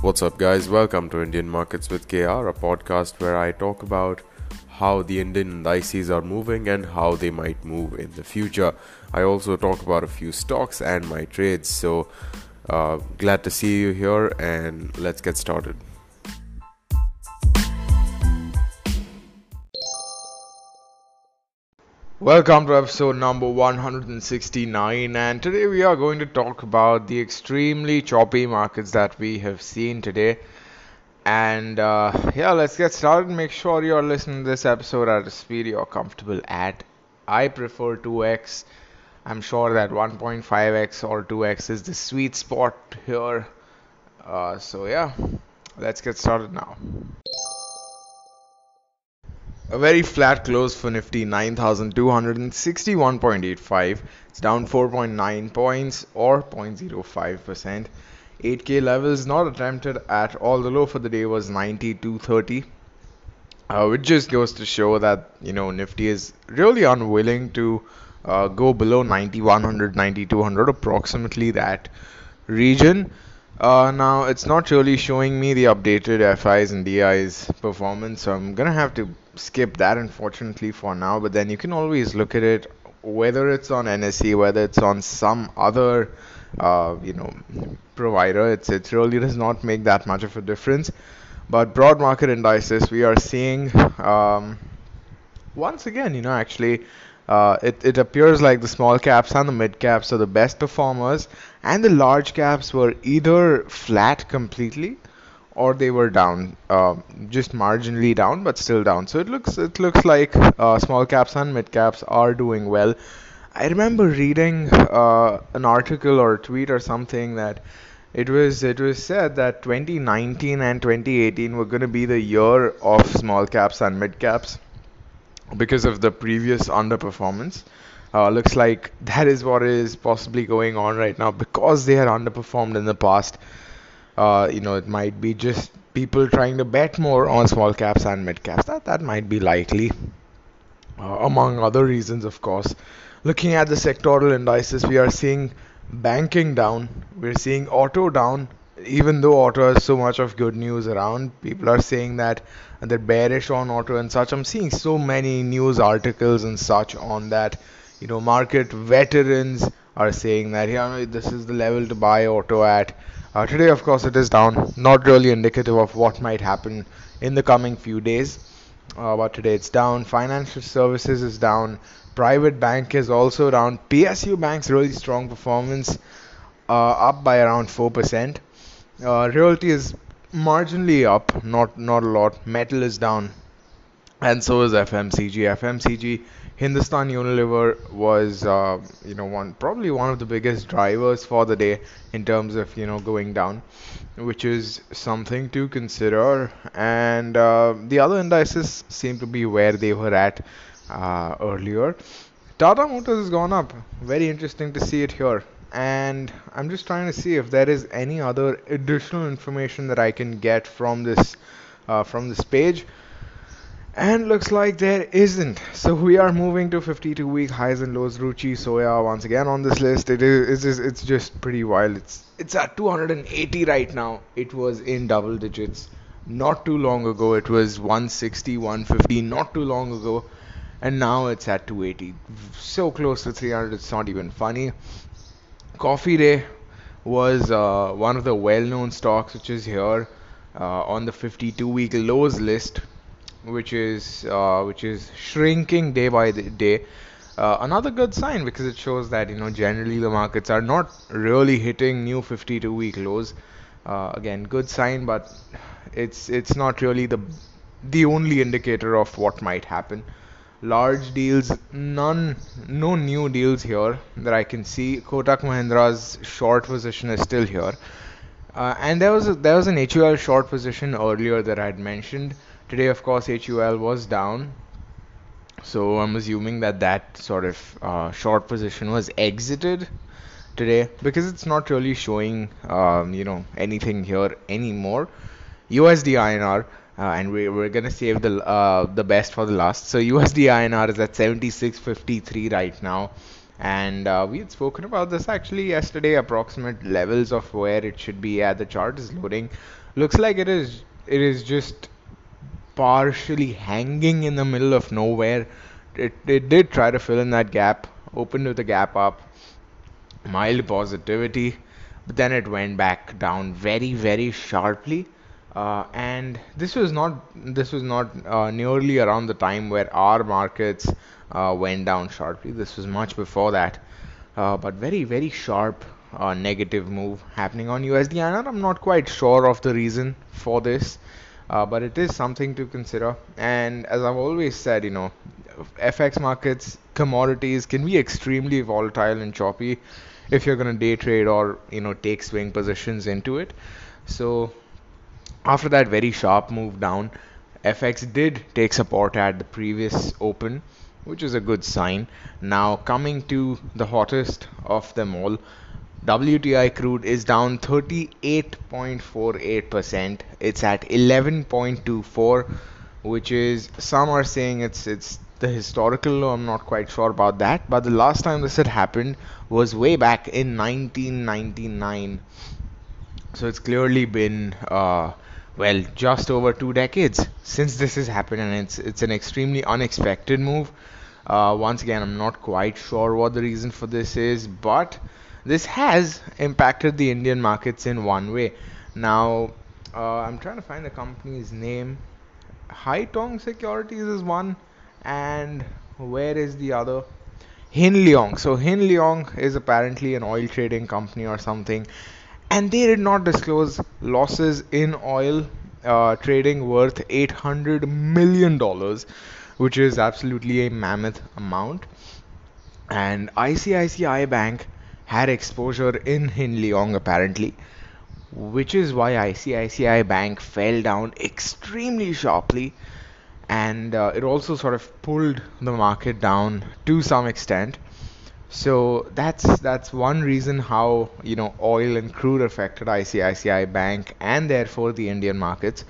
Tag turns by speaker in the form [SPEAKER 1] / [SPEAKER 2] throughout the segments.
[SPEAKER 1] What's up, guys? Welcome to Indian Markets with KR, a podcast where I talk about how the Indian indices are moving and how they might move in the future. I also talk about a few stocks and my trades. So, uh, glad to see you here, and let's get started. Welcome to episode number 169, and today we are going to talk about the extremely choppy markets that we have seen today. And uh, yeah, let's get started. Make sure you're listening to this episode at a speed you're comfortable at. I prefer 2x. I'm sure that 1.5x or 2x is the sweet spot here. Uh, so yeah, let's get started now. A very flat close for Nifty 9261.85. It's down 4.9 points or 0.05%. 8k levels not attempted at all. The low for the day was 9230. Uh, which just goes to show that you know Nifty is really unwilling to uh, go below 9100, 9200, approximately that region. Uh, now it's not really showing me the updated FIs and DIs performance, so I'm gonna have to skip that unfortunately for now. But then you can always look at it, whether it's on NSE, whether it's on some other, uh, you know, provider. It's it really does not make that much of a difference. But broad market indices, we are seeing um, once again, you know, actually uh, it, it appears like the small caps and the mid caps are the best performers, and the large caps were either flat completely or they were down, uh, just marginally down, but still down. So it looks it looks like uh, small caps and mid caps are doing well. I remember reading uh, an article or tweet or something that it was it was said that 2019 and 2018 were going to be the year of small caps and mid caps because of the previous underperformance. Uh, looks like that is what is possibly going on right now because they had underperformed in the past. Uh, you know, it might be just people trying to bet more on small caps and mid caps. That that might be likely, uh, among other reasons, of course. Looking at the sectoral indices, we are seeing banking down, we're seeing auto down, even though auto has so much of good news around, people are saying that they're bearish on auto and such. I'm seeing so many news articles and such on that. You know, market veterans are saying that yeah, this is the level to buy auto at. Uh, today, of course, it is down. Not really indicative of what might happen in the coming few days. Uh, but today it's down. Financial services is down. Private bank is also down. PSU bank's really strong performance, uh, up by around four percent. Uh, realty is marginally up, not not a lot. Metal is down, and so is FMCG. FMCG, Hindustan Unilever was uh, you know one probably one of the biggest drivers for the day in terms of you know going down, which is something to consider. And uh, the other indices seem to be where they were at uh, earlier. Tata Motors has gone up. Very interesting to see it here and I'm just trying to see if there is any other additional information that I can get from this uh, from this page and looks like there isn't. So we are moving to 52 week highs and lows. Ruchi soya once again on this list. It is it's just, it's just pretty wild. It's it's at 280 right now. It was in double digits not too long ago. It was 160 150 not too long ago. And now it's at 280 so close to 300 it's not even funny. Coffee Day was uh, one of the well-known stocks which is here uh, on the 52-week lows list, which is uh, which is shrinking day by day. Uh, another good sign because it shows that you know generally the markets are not really hitting new 52-week lows. Uh, again, good sign, but it's it's not really the the only indicator of what might happen large deals none no new deals here that i can see kotak mahindra's short position is still here uh, and there was a, there was an HUL short position earlier that I had mentioned. Today, of course, HUL was down, so I'm assuming that that sort of uh, short position was exited today because it's not really showing, um, you know, anything here anymore. USD INR uh, and we, we're gonna save the uh, the best for the last. So USD INR is at 76.53 right now, and uh, we had spoken about this actually yesterday. Approximate levels of where it should be at. The chart is loading. looks like it is it is just partially hanging in the middle of nowhere. It, it did try to fill in that gap, opened with a gap up, mild positivity, but then it went back down very, very sharply. Uh, and this was not this was not uh, nearly around the time where our markets uh, went down sharply. This was much before that, uh, but very very sharp uh, negative move happening on USD. And I'm not quite sure of the reason for this, uh, but it is something to consider. And as I've always said, you know, FX markets, commodities can be extremely volatile and choppy if you're going to day trade or you know take swing positions into it. So after that very sharp move down, FX did take support at the previous open, which is a good sign. Now coming to the hottest of them all, WTI crude is down 38.48%. It's at 11.24, which is some are saying it's it's the historical low. I'm not quite sure about that, but the last time this had happened was way back in 1999. So it's clearly been uh, well just over two decades since this has happened, and it's it's an extremely unexpected move. Uh, once again, I'm not quite sure what the reason for this is, but this has impacted the Indian markets in one way. Now, uh, I'm trying to find the company's name. Haitong Securities is one, and where is the other? Hin Leong. So Hin Leong is apparently an oil trading company or something, and they did not disclose losses in oil uh, trading worth 800 million dollars, which is absolutely a mammoth amount. And ICICI Bank had exposure in Hin Leong apparently, which is why ICICI Bank fell down extremely sharply and uh, it also sort of pulled the market down to some extent. So that's that's one reason how you know oil and crude affected ICICI Bank and therefore the Indian markets.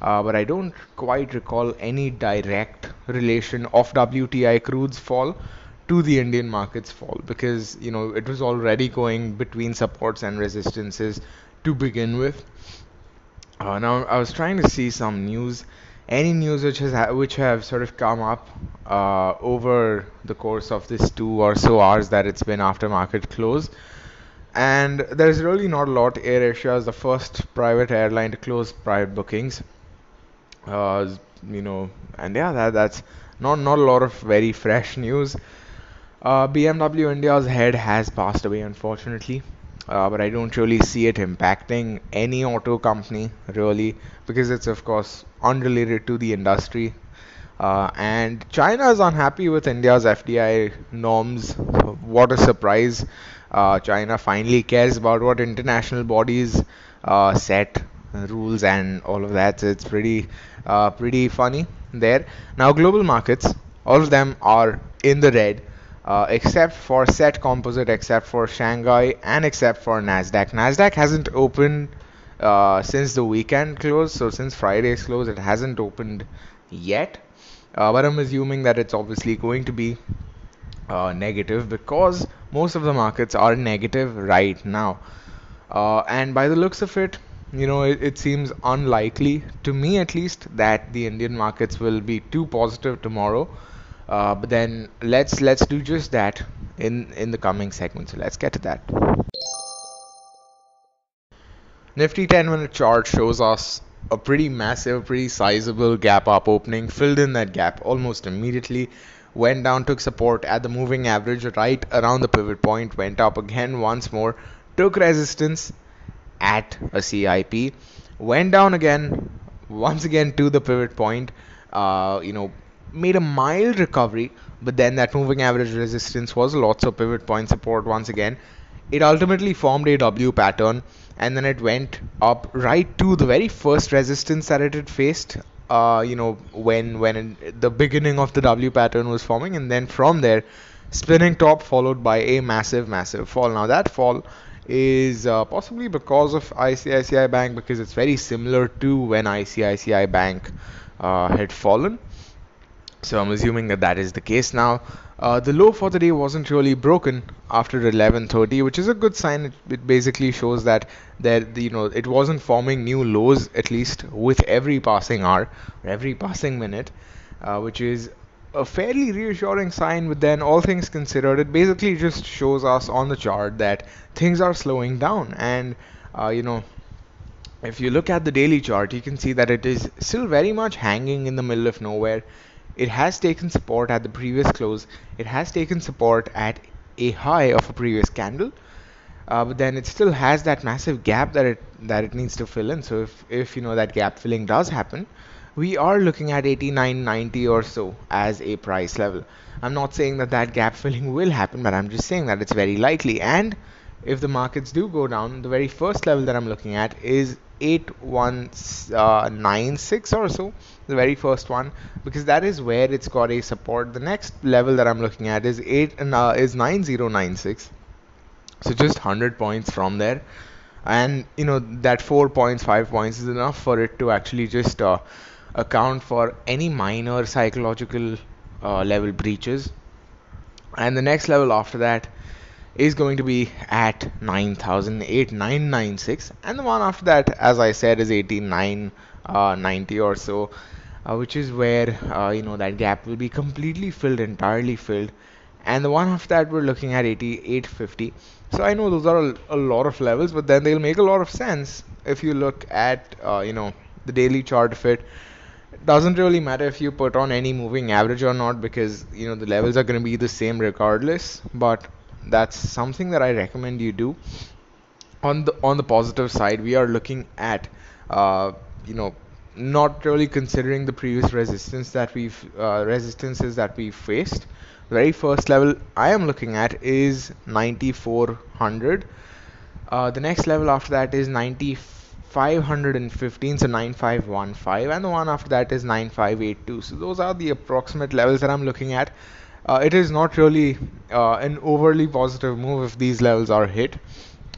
[SPEAKER 1] Uh, but I don't quite recall any direct relation of WTI crude's fall to the Indian markets fall because you know it was already going between supports and resistances to begin with. Uh, now I was trying to see some news, any news which has ha- which have sort of come up uh, over the course of this two or so hours that it's been after market close. And there's really not a lot. Air Asia is the first private airline to close private bookings. Uh, you know, and yeah, that that's not not a lot of very fresh news. Uh, BMW India's head has passed away, unfortunately, uh, but I don't really see it impacting any auto company really because it's, of course, unrelated to the industry. Uh, and China is unhappy with India's FDI norms. What a surprise! Uh, China finally cares about what international bodies uh, set rules and all of that. So it's pretty, uh, pretty funny there. Now, global markets, all of them are in the red uh, except for set composite, except for Shanghai, and except for Nasdaq. Nasdaq hasn't opened uh, since the weekend close, so since Friday's close, it hasn't opened yet. Uh, but I'm assuming that it's obviously going to be uh, negative because most of the markets are negative right now. Uh, and by the looks of it, you know, it, it, seems unlikely to me at least that the Indian markets will be too positive tomorrow. Uh, but then let's let's do just that in in the coming segment. So let's get to that. Nifty 10 minute chart shows us a pretty massive, pretty sizable gap up opening, filled in that gap almost immediately, went down, took support at the moving average right around the pivot point, went up again once more, took resistance at a CIP, went down again, once again to the pivot point, uh, you know, made a mild recovery, but then that moving average resistance was lots of pivot point support once again. It ultimately formed a W pattern and then it went up right to the very first resistance that it had faced. Uh, you know, when when the beginning of the W pattern was forming, and then from there, spinning top followed by a massive, massive fall. Now that fall is uh, possibly because of ICICI Bank because it's very similar to when ICICI Bank uh, had fallen. So I'm assuming that that is the case now. Uh, the low for the day wasn't really broken after 11:30, which is a good sign. It, it basically shows that there, you know, it wasn't forming new lows at least with every passing hour or every passing minute, uh, which is a fairly reassuring sign. But then, all things considered, it basically just shows us on the chart that things are slowing down, and uh, you know, if you look at the daily chart, you can see that it is still very much hanging in the middle of nowhere it has taken support at the previous close. It has taken support at a high of a previous candle. Uh, but then it still has that massive gap that it that it needs to fill in. So if if you know that gap filling does happen we are looking at 89.90 or so as a price level. I'm not saying that that gap filling will happen but i'm just saying that it's very likely. And if the markets do go down the very first level that i'm looking at is 8196 or so the very first one, because that is where it's got a support. The next level that I'm looking at is eight and uh, is 9096, so just 100 points from there, and you know that four points, five points is enough for it to actually just uh, account for any minor psychological uh, level breaches, and the next level after that is going to be at 9,8996 and the one after that as I said is 89 uh, 90 or so uh, which is where uh, you know that gap will be completely filled entirely filled. And the one after that we're looking at 8850 so i know those are a, a, lot of levels but then they'll make a lot of sense if you look at uh, you know the daily chart of it. Doesn't really matter if you put on any moving average or not because you know the levels are going to be the same regardless but that's something that i recommend you do. On the on the positive side we are looking at uh, you know not really considering the previous resistance that we've uh, resistances that we faced. The very first level I am looking at is 9400. Uh, the next level after that is 9515, so 9515, and the one after that is 9582. So those are the approximate levels that I'm looking at uh, it is not really uh, an overly positive move if these levels are hit.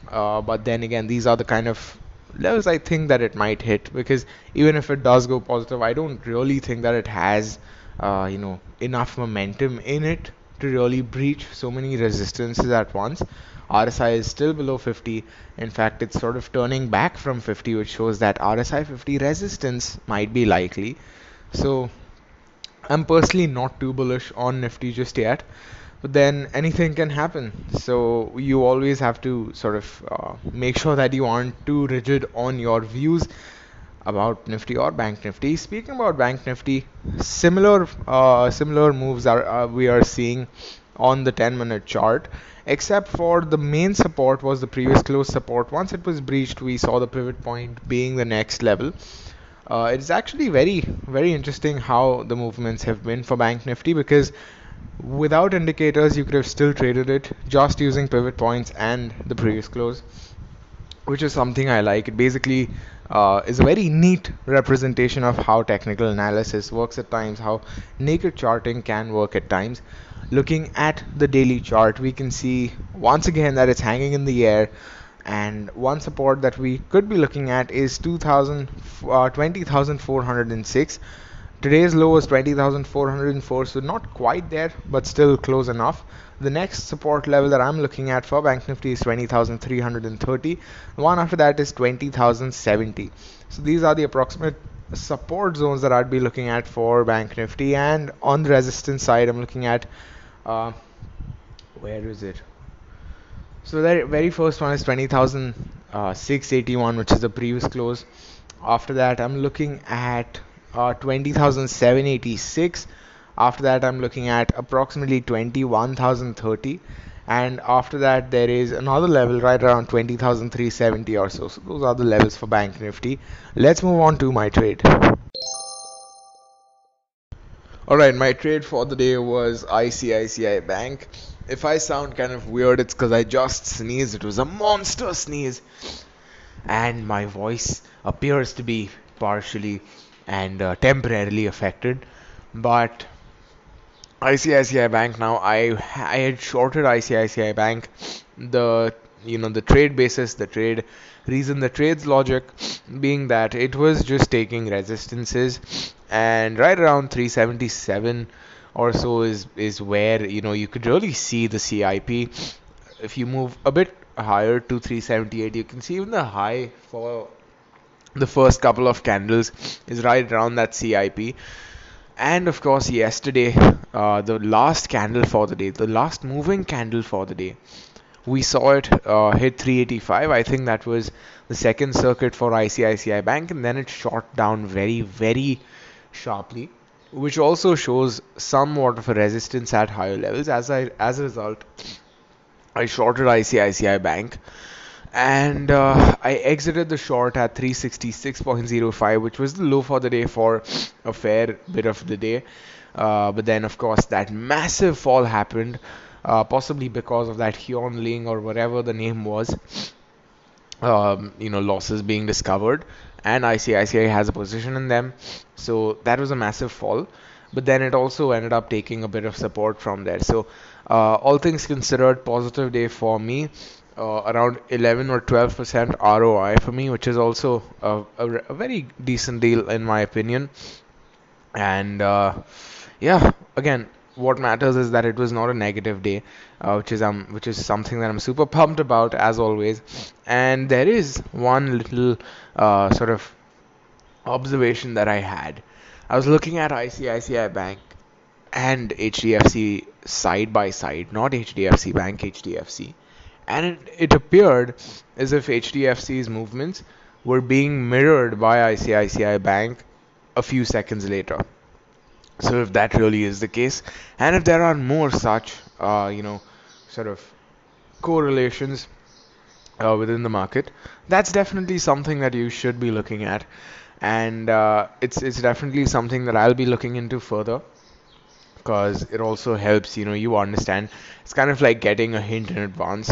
[SPEAKER 1] Uh, but then again, these are the kind of levels I think that it might hit because even if it does go positive, I don't really think that it has, uh, you know, enough momentum in it to really breach so many resistances at once. RSI is still below 50. In fact, it's sort of turning back from 50, which shows that RSI 50 resistance might be likely. So I'm personally not too bullish on Nifty just yet, but then anything can happen. So you always have to sort of uh, make sure that you aren't too rigid on your views about Nifty or Bank Nifty. Speaking about Bank Nifty, similar uh, similar moves are uh, we are seeing on the 10 minute chart except for the main support was the previous close support once it was breached we saw the pivot point being the next level uh, it's actually very very interesting how the movements have been for Bank Nifty because without indicators you could have still traded it just using pivot points and the previous close which is something I like. It basically uh, is a very neat representation of how technical analysis works at times, how naked charting can work at times. Looking at the daily chart, we can see once again that it's hanging in the air and one support that we could be looking at is 2000 uh, 20406 today's low was 20404 so not quite there but still close enough. The next support level that i'm looking at for bank nifty is 20330 the one after that is 20070 so these are the approximate support zones that i'd be looking at for bank nifty. And on the resistance side i'm looking at uh, where is it? So the very first one is 20,681, uh, which is the previous close. After that, I'm looking at uh, 20,786. After that, I'm looking at approximately 21,030. And after that, there is another level right around 20,370 or so. So those are the levels for Bank Nifty. Let's move on to my trade. Alright, my trade for the day was ICICI Bank if I sound kind of weird, it's because I just sneezed. It was a monster sneeze. And my voice appears to be partially and uh, temporarily affected. But ICICI Bank now, I I had shorted ICICI Bank. The you know the trade basis, the trade reason, the trade's logic being that it was just taking resistances and right around 377 or so is is where you know you could really see the CIP. If you move a bit higher to 378, you can see even the high for the first couple of candles is right around that CIP. And of course, yesterday, uh, the last candle for the day, the last moving candle for the day, we saw it uh, hit 385. I think that was the second circuit for ICICI Bank, and then it shot down very, very sharply, which also shows somewhat of a resistance at higher levels. As I, as a result, I shorted ICICI Bank and uh, I exited the short at 366.05, which was the low for the day for a fair bit of the day. Uh, but then, of course, that massive fall happened, uh, possibly because of that Hin Leong or whatever the name was. Um, you know, losses being discovered, and ICICI has a position in them, so that was a massive fall. But then it also ended up taking a bit of support from there. So, uh, all things considered, positive day for me uh, around 11 or 12 percent ROI for me, which is also a, a, a, very decent deal in my opinion. And uh, yeah, again, what matters is that it was not a negative day, uh, which is um, which is something that I'm super pumped about as always. And there is one little uh, sort of observation that I had. I was looking at ICICI Bank and HDFC side by side, not HDFC Bank, HDFC and it, it appeared as if HDFC's movements were being mirrored by ICICI Bank a few seconds later. So if that really is the case, and if there are more such, uh, you know, sort of correlations uh, within the market, that's definitely something that you should be looking at, and uh, it's it's definitely something that I'll be looking into further because it also helps you know you understand. It's kind of like getting a hint in advance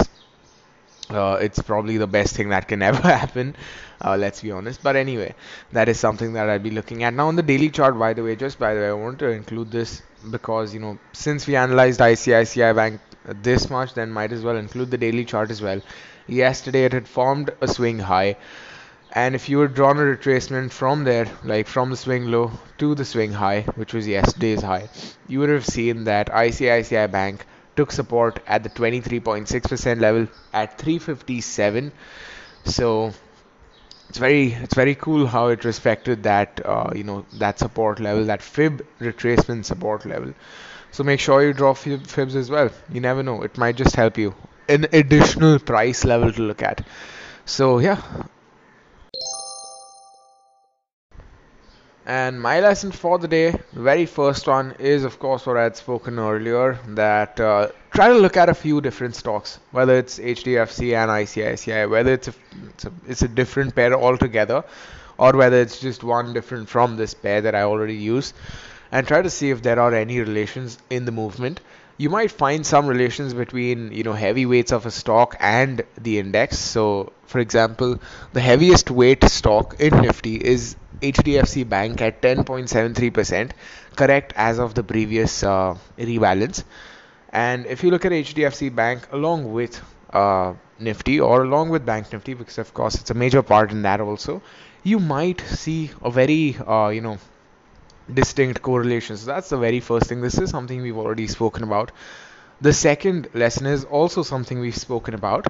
[SPEAKER 1] uh, it's probably the best thing that can ever happen. Uh, let's be honest. But anyway, that is something that I'll be looking at. Now, on the daily chart, by the way, just by the way, I want to include this because, you know, since we analyzed ICICI Bank this much, then might as well include the daily chart as well. Yesterday, it had formed a swing high. And if you had drawn a retracement from there, like from the swing low to the swing high, which was yesterday's high, you would have seen that ICICI Bank took support at the 23.6% level at 357 so it's very it's very cool how it respected that uh, you know that support level that fib retracement support level. So make sure you draw fibs as well. You never know. It might just help you. An additional price level to look at. So yeah And my lesson for the day, very first one, is of course what I had spoken earlier that uh, try to look at a few different stocks, whether it's HDFC and ICICI, whether it's a, it's a, it's a different pair altogether, or whether it's just one different from this pair that I already use, and try to see if there are any relations in the movement. You might find some relations between you know heavyweights of a stock and the index. So, for example, the heaviest weight stock in Nifty is HDFC Bank at 10.73%, correct as of the previous uh, rebalance. And if you look at HDFC Bank along with uh, Nifty or along with Bank Nifty, because of course it's a major part in that also, you might see a very, uh, you know, distinct correlation. So that's the very first thing. This is something we've already spoken about. The second lesson is also something we've spoken about,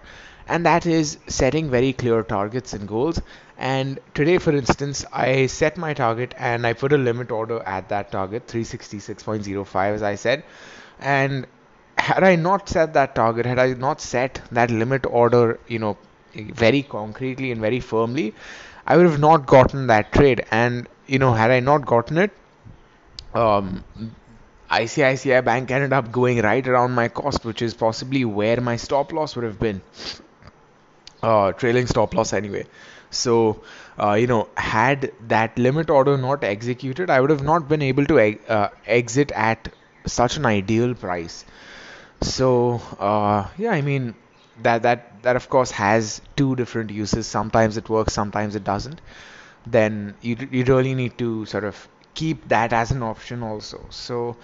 [SPEAKER 1] and that is setting very clear targets and goals. And today, for instance, I set my target and I put a limit order at that target, 366.05, as I said. And had I not set that target, had I not set that limit order, you know, very concretely and very firmly, I would have not gotten that trade. And you know, had I not gotten it, um, ICICI Bank ended up going right around my cost, which is possibly where my stop loss would have been. Uh, trailing stop loss anyway. So, uh, you know, had that limit order not executed, I would have not been able to uh, exit at such an ideal price. So, uh, yeah, I mean, that that that of course has two different uses. Sometimes it works, sometimes it doesn't. Then you you really need to sort of keep that as an option also. So,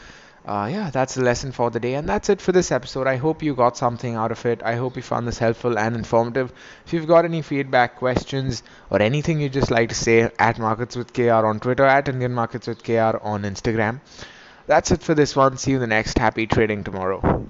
[SPEAKER 1] uh, yeah, that's the lesson for the day, and that's it for this episode. I hope you got something out of it. I hope you found this helpful and informative. If you've got any feedback, questions, or anything you'd just like to say, at Markets with KR on Twitter, at Indian Markets with KR on Instagram. That's it for this one. See you in the next. Happy trading tomorrow.